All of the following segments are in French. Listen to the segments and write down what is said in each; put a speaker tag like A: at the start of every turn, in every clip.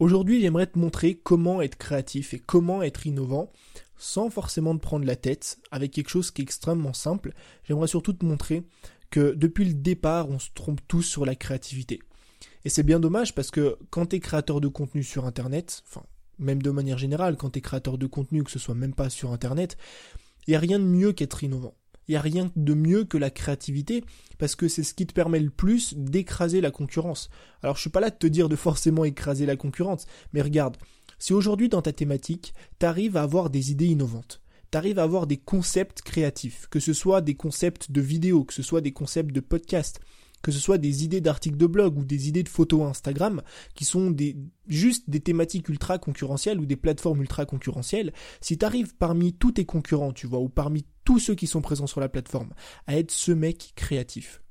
A: Aujourd'hui, j'aimerais te montrer comment être créatif et comment être innovant sans forcément te prendre la tête avec quelque chose qui est extrêmement simple. J'aimerais surtout te montrer que depuis le départ, on se trompe tous sur la créativité. Et c'est bien dommage parce que quand tu es créateur de contenu sur Internet, enfin, même de manière générale, quand tu es créateur de contenu, que ce soit même pas sur Internet, il n'y a rien de mieux qu'être innovant. Il n'y a rien de mieux que la créativité, parce que c'est ce qui te permet le plus d'écraser la concurrence. Alors je suis pas là de te dire de forcément écraser la concurrence, mais regarde, si aujourd'hui dans ta thématique, tu arrives à avoir des idées innovantes, tu arrives à avoir des concepts créatifs, que ce soit des concepts de vidéo, que ce soit des concepts de podcast, que ce soit des idées d'articles de blog ou des idées de photos Instagram, qui sont des, juste des thématiques ultra concurrentielles ou des plateformes ultra concurrentielles, si tu arrives parmi tous tes concurrents, tu vois, ou parmi tous ceux qui sont présents sur la plateforme, à être ce mec créatif,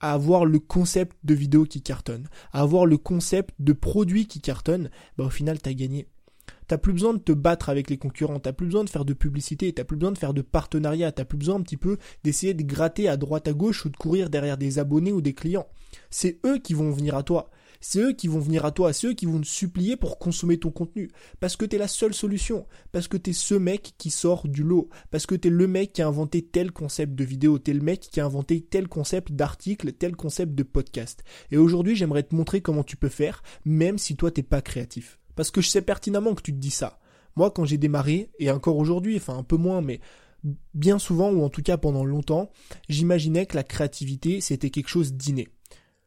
A: à avoir le concept de vidéo qui cartonne, à avoir le concept de produit qui cartonne, bah au final t'as gagné. T'as plus besoin de te battre avec les concurrents, t'as plus besoin de faire de publicité, t'as plus besoin de faire de partenariat, t'as plus besoin un petit peu d'essayer de gratter à droite à gauche ou de courir derrière des abonnés ou des clients. C'est eux qui vont venir à toi. C'est eux qui vont venir à toi, c'est eux qui vont te supplier pour consommer ton contenu. Parce que t'es la seule solution. Parce que t'es ce mec qui sort du lot. Parce que t'es le mec qui a inventé tel concept de vidéo. T'es le mec qui a inventé tel concept d'article, tel concept de podcast. Et aujourd'hui, j'aimerais te montrer comment tu peux faire, même si toi t'es pas créatif. Parce que je sais pertinemment que tu te dis ça. Moi, quand j'ai démarré, et encore aujourd'hui, enfin un peu moins, mais bien souvent, ou en tout cas pendant longtemps, j'imaginais que la créativité, c'était quelque chose d'inné.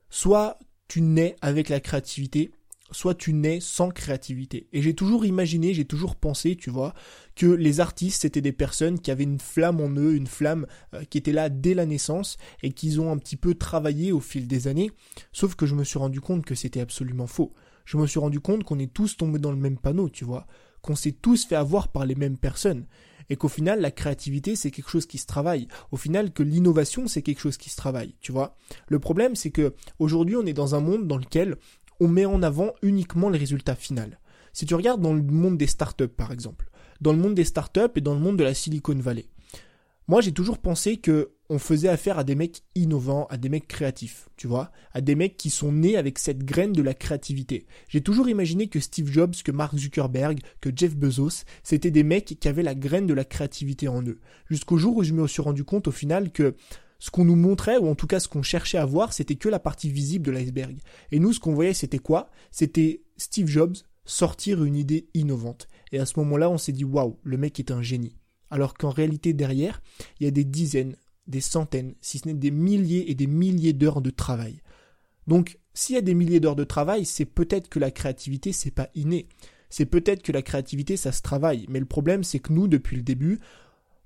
A: Soit tu nais avec la créativité, soit tu nais sans créativité. Et j'ai toujours imaginé, j'ai toujours pensé, tu vois, que les artistes, c'était des personnes qui avaient une flamme en eux, une flamme euh, qui était là dès la naissance et qu'ils ont un petit peu travaillé au fil des années. Sauf que je me suis rendu compte que c'était absolument faux je me suis rendu compte qu'on est tous tombés dans le même panneau, tu vois, qu'on s'est tous fait avoir par les mêmes personnes, et qu'au final, la créativité, c'est quelque chose qui se travaille. Au final, que l'innovation, c'est quelque chose qui se travaille, tu vois. Le problème, c'est que aujourd'hui, on est dans un monde dans lequel on met en avant uniquement les résultats finaux. Si tu regardes dans le monde des startups, par exemple, dans le monde des startups et dans le monde de la Silicon Valley, moi, j'ai toujours pensé que on faisait affaire à des mecs innovants, à des mecs créatifs, tu vois, à des mecs qui sont nés avec cette graine de la créativité. J'ai toujours imaginé que Steve Jobs, que Mark Zuckerberg, que Jeff Bezos, c'était des mecs qui avaient la graine de la créativité en eux. Jusqu'au jour où je me suis rendu compte au final que ce qu'on nous montrait, ou en tout cas ce qu'on cherchait à voir, c'était que la partie visible de l'iceberg. Et nous, ce qu'on voyait, c'était quoi? C'était Steve Jobs sortir une idée innovante. Et à ce moment-là, on s'est dit, waouh, le mec est un génie alors qu'en réalité derrière, il y a des dizaines, des centaines, si ce n'est des milliers et des milliers d'heures de travail. Donc, s'il y a des milliers d'heures de travail, c'est peut-être que la créativité, c'est pas inné. C'est peut-être que la créativité, ça se travaille. Mais le problème, c'est que nous, depuis le début,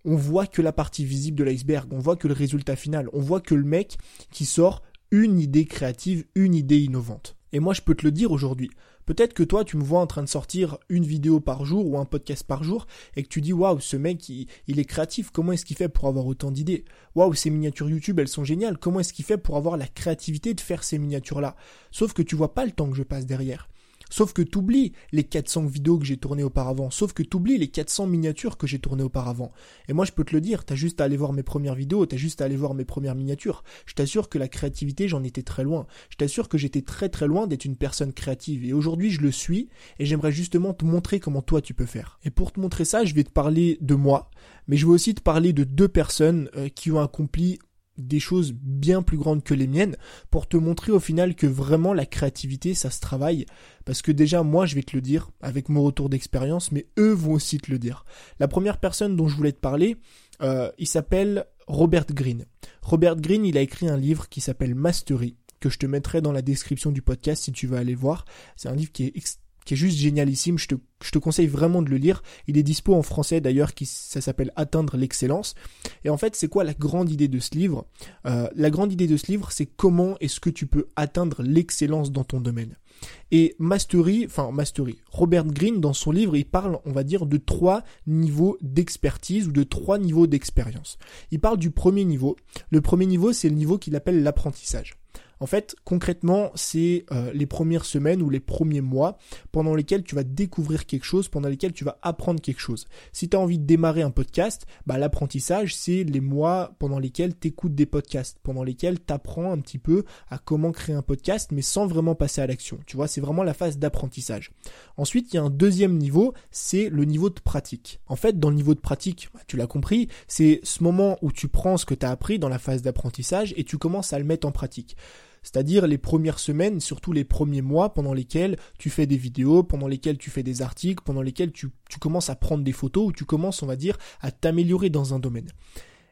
A: on voit que la partie visible de l'iceberg, on voit que le résultat final, on voit que le mec qui sort une idée créative, une idée innovante. Et moi, je peux te le dire aujourd'hui. Peut-être que toi, tu me vois en train de sortir une vidéo par jour ou un podcast par jour et que tu dis waouh, ce mec, il, est créatif. Comment est-ce qu'il fait pour avoir autant d'idées? Waouh, ces miniatures YouTube, elles sont géniales. Comment est-ce qu'il fait pour avoir la créativité de faire ces miniatures-là? Sauf que tu vois pas le temps que je passe derrière. Sauf que t'oublies les 400 vidéos que j'ai tournées auparavant. Sauf que t'oublies les 400 miniatures que j'ai tournées auparavant. Et moi, je peux te le dire, t'as juste à aller voir mes premières vidéos, t'as juste à aller voir mes premières miniatures. Je t'assure que la créativité, j'en étais très loin. Je t'assure que j'étais très très loin d'être une personne créative. Et aujourd'hui, je le suis. Et j'aimerais justement te montrer comment toi tu peux faire. Et pour te montrer ça, je vais te parler de moi. Mais je vais aussi te parler de deux personnes euh, qui ont accompli des choses bien plus grandes que les miennes pour te montrer au final que vraiment la créativité ça se travaille. Parce que déjà moi je vais te le dire avec mon retour d'expérience mais eux vont aussi te le dire. La première personne dont je voulais te parler euh, il s'appelle Robert Greene. Robert Greene il a écrit un livre qui s'appelle Mastery que je te mettrai dans la description du podcast si tu veux aller voir. C'est un livre qui est qui est juste génialissime. Je te, conseille vraiment de le lire. Il est dispo en français d'ailleurs, qui ça s'appelle Atteindre l'excellence. Et en fait, c'est quoi la grande idée de ce livre? Euh, La grande idée de ce livre, c'est comment est-ce que tu peux atteindre l'excellence dans ton domaine. Et Mastery, enfin Mastery, Robert Greene dans son livre, il parle, on va dire, de trois niveaux d'expertise ou de trois niveaux d'expérience. Il parle du premier niveau. Le premier niveau, c'est le niveau qu'il appelle l'apprentissage. En fait, concrètement, c'est euh, les premières semaines ou les premiers mois pendant lesquels tu vas découvrir quelque chose, pendant lesquels tu vas apprendre quelque chose. Si tu as envie de démarrer un podcast, bah, l'apprentissage, c'est les mois pendant lesquels tu écoutes des podcasts, pendant lesquels tu apprends un petit peu à comment créer un podcast, mais sans vraiment passer à l'action. Tu vois, c'est vraiment la phase d'apprentissage. Ensuite, il y a un deuxième niveau, c'est le niveau de pratique. En fait, dans le niveau de pratique, bah, tu l'as compris, c'est ce moment où tu prends ce que tu as appris dans la phase d'apprentissage et tu commences à le mettre en pratique c'est-à-dire les premières semaines, surtout les premiers mois pendant lesquels tu fais des vidéos, pendant lesquels tu fais des articles, pendant lesquels tu, commences à prendre des photos, ou tu commences, on va dire, à t'améliorer dans un domaine.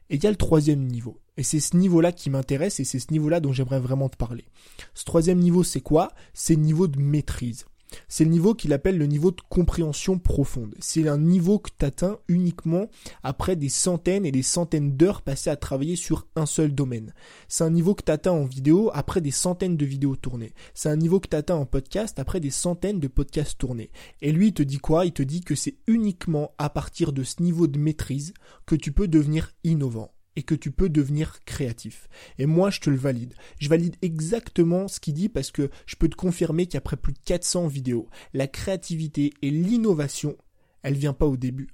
A: Et il y a le troisième niveau. Et c'est ce niveau-là qui m'intéresse et c'est ce niveau-là dont j'aimerais vraiment te parler. Ce troisième niveau, c'est quoi? C'est le niveau de maîtrise. C'est le niveau qu'il appelle le niveau de compréhension profonde. C'est un niveau que tu uniquement après des centaines et des centaines d'heures passées à travailler sur un seul domaine. C'est un niveau que tu en vidéo après des centaines de vidéos tournées. C'est un niveau que tu en podcast après des centaines de podcasts tournés. Et lui, il te dit quoi? Il te dit que c'est uniquement à partir de ce niveau de maîtrise que tu peux devenir innovant et que tu peux devenir créatif. Et moi, je te le valide. Je valide exactement ce qu'il dit parce que je peux te confirmer qu'après plus de 400 vidéos, la créativité et l'innovation, elle vient pas au début.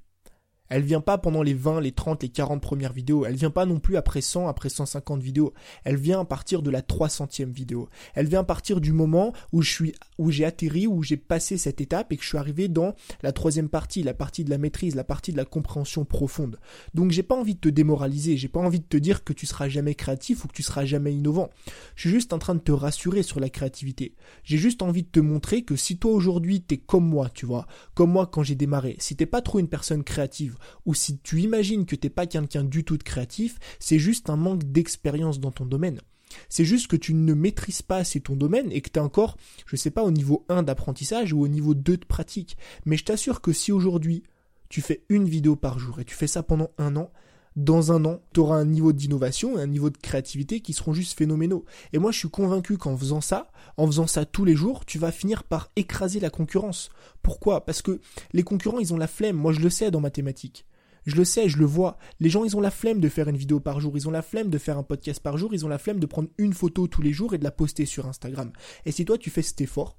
A: Elle vient pas pendant les 20, les 30, les 40 premières vidéos. Elle vient pas non plus après 100, après 150 vidéos. Elle vient à partir de la 300e vidéo. Elle vient à partir du moment où je suis, où j'ai atterri, où j'ai passé cette étape et que je suis arrivé dans la troisième partie, la partie de la maîtrise, la partie de la compréhension profonde. Donc j'ai pas envie de te démoraliser, j'ai pas envie de te dire que tu seras jamais créatif ou que tu seras jamais innovant. Je suis juste en train de te rassurer sur la créativité. J'ai juste envie de te montrer que si toi aujourd'hui t'es comme moi, tu vois, comme moi quand j'ai démarré, si t'es pas trop une personne créative, ou si tu imagines que t'es pas quelqu'un du tout de créatif, c'est juste un manque d'expérience dans ton domaine. C'est juste que tu ne maîtrises pas assez ton domaine et que tu es encore, je sais pas, au niveau 1 d'apprentissage ou au niveau 2 de pratique. Mais je t'assure que si aujourd'hui tu fais une vidéo par jour et tu fais ça pendant un an, dans un an, tu auras un niveau d'innovation et un niveau de créativité qui seront juste phénoménaux. Et moi, je suis convaincu qu'en faisant ça, en faisant ça tous les jours, tu vas finir par écraser la concurrence. Pourquoi? Parce que les concurrents, ils ont la flemme. Moi, je le sais dans mathématiques. Je le sais, je le vois. Les gens, ils ont la flemme de faire une vidéo par jour, ils ont la flemme de faire un podcast par jour, ils ont la flemme de prendre une photo tous les jours et de la poster sur Instagram. Et si toi, tu fais cet effort,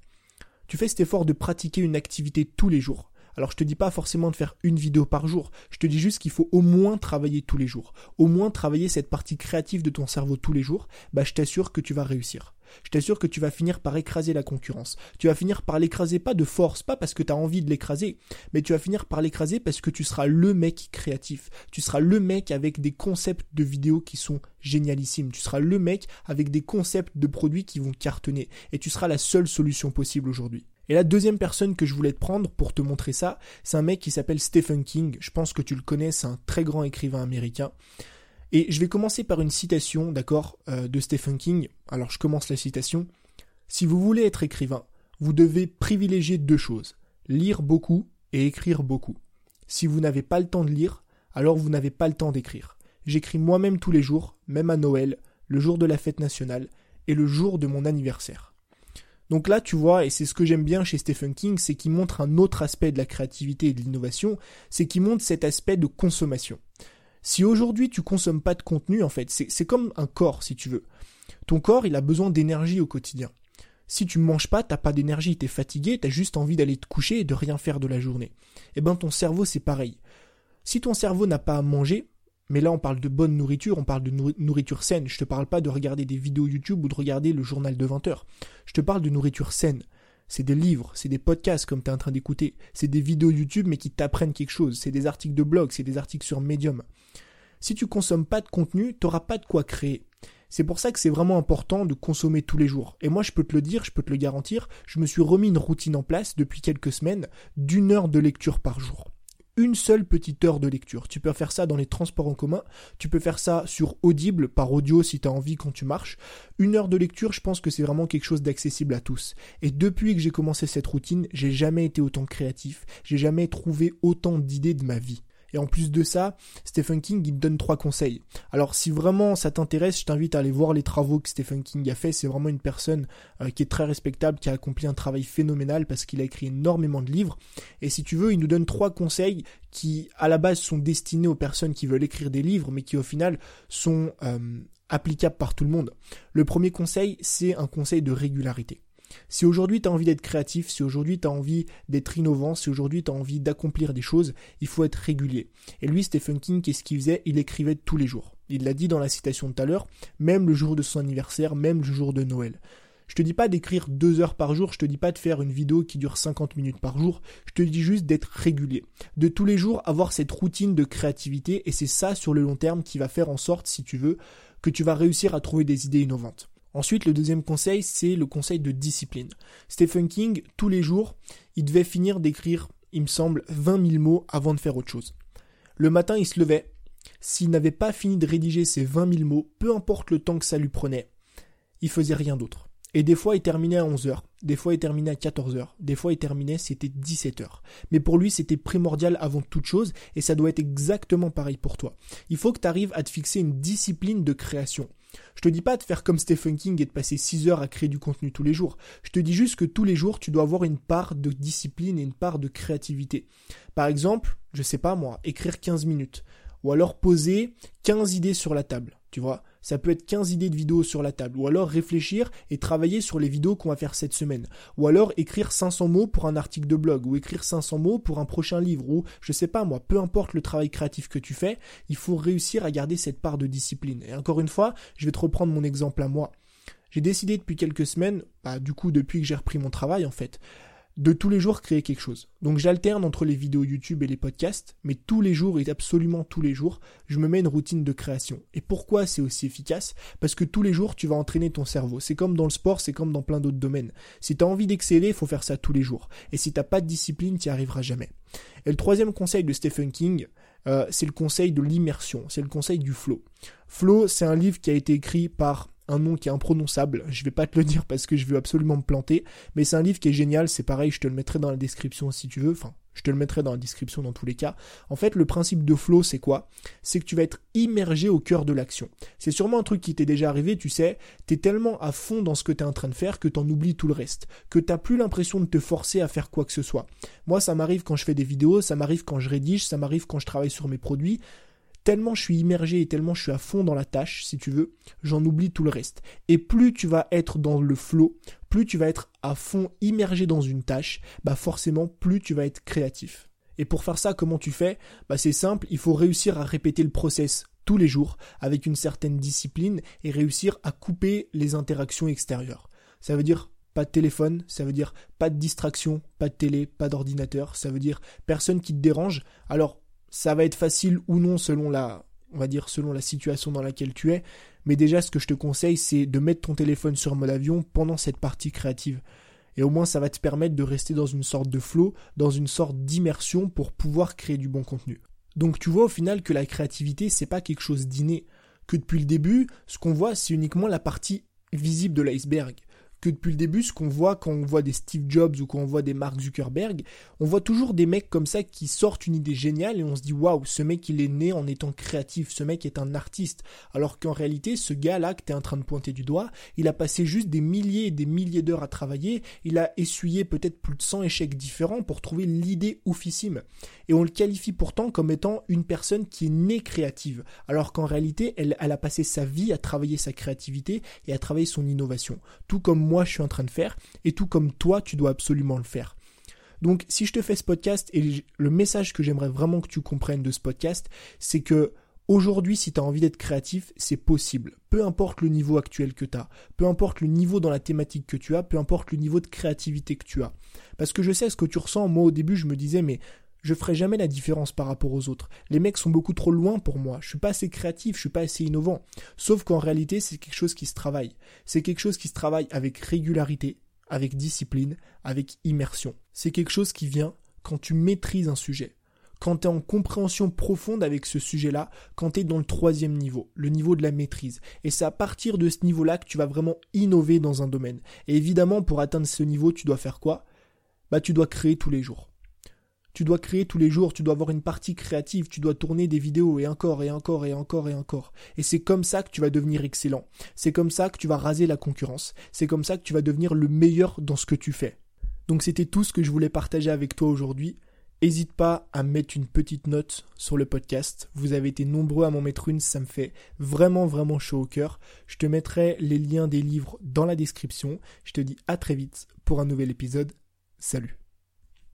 A: tu fais cet effort de pratiquer une activité tous les jours, alors je te dis pas forcément de faire une vidéo par jour, je te dis juste qu'il faut au moins travailler tous les jours, au moins travailler cette partie créative de ton cerveau tous les jours, bah je t'assure que tu vas réussir. Je t'assure que tu vas finir par écraser la concurrence. Tu vas finir par l'écraser pas de force, pas parce que tu as envie de l'écraser, mais tu vas finir par l'écraser parce que tu seras le mec créatif. Tu seras le mec avec des concepts de vidéos qui sont génialissimes. Tu seras le mec avec des concepts de produits qui vont cartonner. Et tu seras la seule solution possible aujourd'hui. Et la deuxième personne que je voulais te prendre pour te montrer ça, c'est un mec qui s'appelle Stephen King. Je pense que tu le connais, c'est un très grand écrivain américain. Et je vais commencer par une citation, d'accord, euh, de Stephen King. Alors je commence la citation. Si vous voulez être écrivain, vous devez privilégier deux choses. Lire beaucoup et écrire beaucoup. Si vous n'avez pas le temps de lire, alors vous n'avez pas le temps d'écrire. J'écris moi-même tous les jours, même à Noël, le jour de la fête nationale et le jour de mon anniversaire. Donc là, tu vois, et c'est ce que j'aime bien chez Stephen King, c'est qu'il montre un autre aspect de la créativité et de l'innovation, c'est qu'il montre cet aspect de consommation. Si aujourd'hui tu consommes pas de contenu, en fait, c'est comme un corps, si tu veux. Ton corps, il a besoin d'énergie au quotidien. Si tu manges pas, t'as pas d'énergie, t'es fatigué, t'as juste envie d'aller te coucher et de rien faire de la journée. Eh ben ton cerveau c'est pareil. Si ton cerveau n'a pas à manger, mais là, on parle de bonne nourriture, on parle de nourriture saine. Je te parle pas de regarder des vidéos YouTube ou de regarder le journal de 20 heures. Je te parle de nourriture saine. C'est des livres, c'est des podcasts comme tu es en train d'écouter. C'est des vidéos YouTube mais qui t'apprennent quelque chose. C'est des articles de blog, c'est des articles sur Medium. Si tu consommes pas de contenu, tu n'auras pas de quoi créer. C'est pour ça que c'est vraiment important de consommer tous les jours. Et moi, je peux te le dire, je peux te le garantir, je me suis remis une routine en place depuis quelques semaines d'une heure de lecture par jour une seule petite heure de lecture. Tu peux faire ça dans les transports en commun, tu peux faire ça sur Audible, par audio si tu as envie quand tu marches. Une heure de lecture, je pense que c'est vraiment quelque chose d'accessible à tous. Et depuis que j'ai commencé cette routine, j'ai jamais été autant créatif, j'ai jamais trouvé autant d'idées de ma vie. Et en plus de ça, Stephen King, il me donne trois conseils. Alors si vraiment ça t'intéresse, je t'invite à aller voir les travaux que Stephen King a fait. C'est vraiment une personne euh, qui est très respectable, qui a accompli un travail phénoménal parce qu'il a écrit énormément de livres. Et si tu veux, il nous donne trois conseils qui, à la base, sont destinés aux personnes qui veulent écrire des livres, mais qui au final sont... Euh, applicable par tout le monde. Le premier conseil, c'est un conseil de régularité. Si aujourd'hui tu as envie d'être créatif, si aujourd'hui tu as envie d'être innovant, si aujourd'hui tu as envie d'accomplir des choses, il faut être régulier. Et lui, Stephen King, qu'est-ce qu'il faisait? Il écrivait tous les jours. Il l'a dit dans la citation de tout à l'heure, même le jour de son anniversaire, même le jour de Noël. Je te dis pas d'écrire deux heures par jour, je te dis pas de faire une vidéo qui dure 50 minutes par jour, je te dis juste d'être régulier. De tous les jours avoir cette routine de créativité et c'est ça sur le long terme qui va faire en sorte, si tu veux, que tu vas réussir à trouver des idées innovantes. Ensuite, le deuxième conseil, c'est le conseil de discipline. Stephen King, tous les jours, il devait finir d'écrire, il me semble, 20 000 mots avant de faire autre chose. Le matin, il se levait. S'il n'avait pas fini de rédiger ces 20 000 mots, peu importe le temps que ça lui prenait, il faisait rien d'autre. Et des fois, il terminait à 11 heures, des fois, il terminait à 14 heures, des fois, il terminait, c'était 17 heures. Mais pour lui, c'était primordial avant toute chose, et ça doit être exactement pareil pour toi. Il faut que tu arrives à te fixer une discipline de création. Je te dis pas de faire comme Stephen King et de passer 6 heures à créer du contenu tous les jours. Je te dis juste que tous les jours, tu dois avoir une part de discipline et une part de créativité. Par exemple, je sais pas moi, écrire 15 minutes. Ou alors poser 15 idées sur la table. Tu vois ça peut être 15 idées de vidéos sur la table, ou alors réfléchir et travailler sur les vidéos qu'on va faire cette semaine, ou alors écrire 500 mots pour un article de blog, ou écrire 500 mots pour un prochain livre, ou je sais pas moi, peu importe le travail créatif que tu fais, il faut réussir à garder cette part de discipline. Et encore une fois, je vais te reprendre mon exemple à moi. J'ai décidé depuis quelques semaines, bah, du coup depuis que j'ai repris mon travail en fait, de tous les jours créer quelque chose. Donc j'alterne entre les vidéos YouTube et les podcasts, mais tous les jours et absolument tous les jours, je me mets une routine de création. Et pourquoi c'est aussi efficace? Parce que tous les jours, tu vas entraîner ton cerveau. C'est comme dans le sport, c'est comme dans plein d'autres domaines. Si tu as envie d'exceller, il faut faire ça tous les jours. Et si t'as pas de discipline, tu n'y arriveras jamais. Et le troisième conseil de Stephen King, euh, c'est le conseil de l'immersion, c'est le conseil du flow. Flow, c'est un livre qui a été écrit par un nom qui est imprononçable. Je vais pas te le dire parce que je veux absolument me planter, mais c'est un livre qui est génial. C'est pareil, je te le mettrai dans la description si tu veux. Enfin, je te le mettrai dans la description dans tous les cas. En fait, le principe de flow, c'est quoi? C'est que tu vas être immergé au cœur de l'action. C'est sûrement un truc qui t'est déjà arrivé, tu sais. T'es tellement à fond dans ce que t'es en train de faire que t'en oublies tout le reste. Que t'as plus l'impression de te forcer à faire quoi que ce soit. Moi, ça m'arrive quand je fais des vidéos, ça m'arrive quand je rédige, ça m'arrive quand je travaille sur mes produits tellement je suis immergé et tellement je suis à fond dans la tâche, si tu veux, j'en oublie tout le reste. Et plus tu vas être dans le flow, plus tu vas être à fond immergé dans une tâche, bah forcément plus tu vas être créatif. Et pour faire ça, comment tu fais? Bah c'est simple, il faut réussir à répéter le process tous les jours avec une certaine discipline et réussir à couper les interactions extérieures. Ça veut dire pas de téléphone, ça veut dire pas de distraction, pas de télé, pas d'ordinateur, ça veut dire personne qui te dérange. Alors ça va être facile ou non selon la, on va dire selon la situation dans laquelle tu es. Mais déjà, ce que je te conseille, c'est de mettre ton téléphone sur mode avion pendant cette partie créative. Et au moins, ça va te permettre de rester dans une sorte de flow, dans une sorte d'immersion pour pouvoir créer du bon contenu. Donc tu vois au final que la créativité, c'est pas quelque chose d'inné. Que depuis le début, ce qu'on voit, c'est uniquement la partie visible de l'iceberg que depuis le début, ce qu'on voit quand on voit des Steve Jobs ou quand on voit des Mark Zuckerberg, on voit toujours des mecs comme ça qui sortent une idée géniale et on se dit waouh, ce mec il est né en étant créatif, ce mec est un artiste. Alors qu'en réalité, ce gars-là que tu es en train de pointer du doigt, il a passé juste des milliers et des milliers d'heures à travailler, il a essuyé peut-être plus de 100 échecs différents pour trouver l'idée oufissime. Et on le qualifie pourtant comme étant une personne qui est née créative, alors qu'en réalité, elle, elle a passé sa vie à travailler sa créativité et à travailler son innovation. Tout comme je suis en train de faire, et tout comme toi, tu dois absolument le faire. Donc si je te fais ce podcast, et le message que j'aimerais vraiment que tu comprennes de ce podcast, c'est que Aujourd'hui, si tu as envie d'être créatif, c'est possible. Peu importe le niveau actuel que tu as, peu importe le niveau dans la thématique que tu as, peu importe le niveau de créativité que tu as. Parce que je sais ce que tu ressens. Moi, au début, je me disais, mais je ferai jamais la différence par rapport aux autres. Les mecs sont beaucoup trop loin pour moi. Je suis pas assez créatif, je suis pas assez innovant. Sauf qu'en réalité, c'est quelque chose qui se travaille. C'est quelque chose qui se travaille avec régularité, avec discipline, avec immersion. C'est quelque chose qui vient quand tu maîtrises un sujet. Quand tu es en compréhension profonde avec ce sujet-là, quand tu es dans le troisième niveau, le niveau de la maîtrise. Et c'est à partir de ce niveau-là que tu vas vraiment innover dans un domaine. Et évidemment, pour atteindre ce niveau, tu dois faire quoi? Bah tu dois créer tous les jours. Tu dois créer tous les jours, tu dois avoir une partie créative, tu dois tourner des vidéos et encore et encore et encore et encore. Et c'est comme ça que tu vas devenir excellent. C'est comme ça que tu vas raser la concurrence. C'est comme ça que tu vas devenir le meilleur dans ce que tu fais. Donc c'était tout ce que je voulais partager avec toi aujourd'hui. N'hésite pas à mettre une petite note sur le podcast. Vous avez été nombreux à m'en mettre une, ça me fait vraiment vraiment chaud au cœur. Je te mettrai les liens des livres dans la description. Je te dis à très vite pour un nouvel épisode. Salut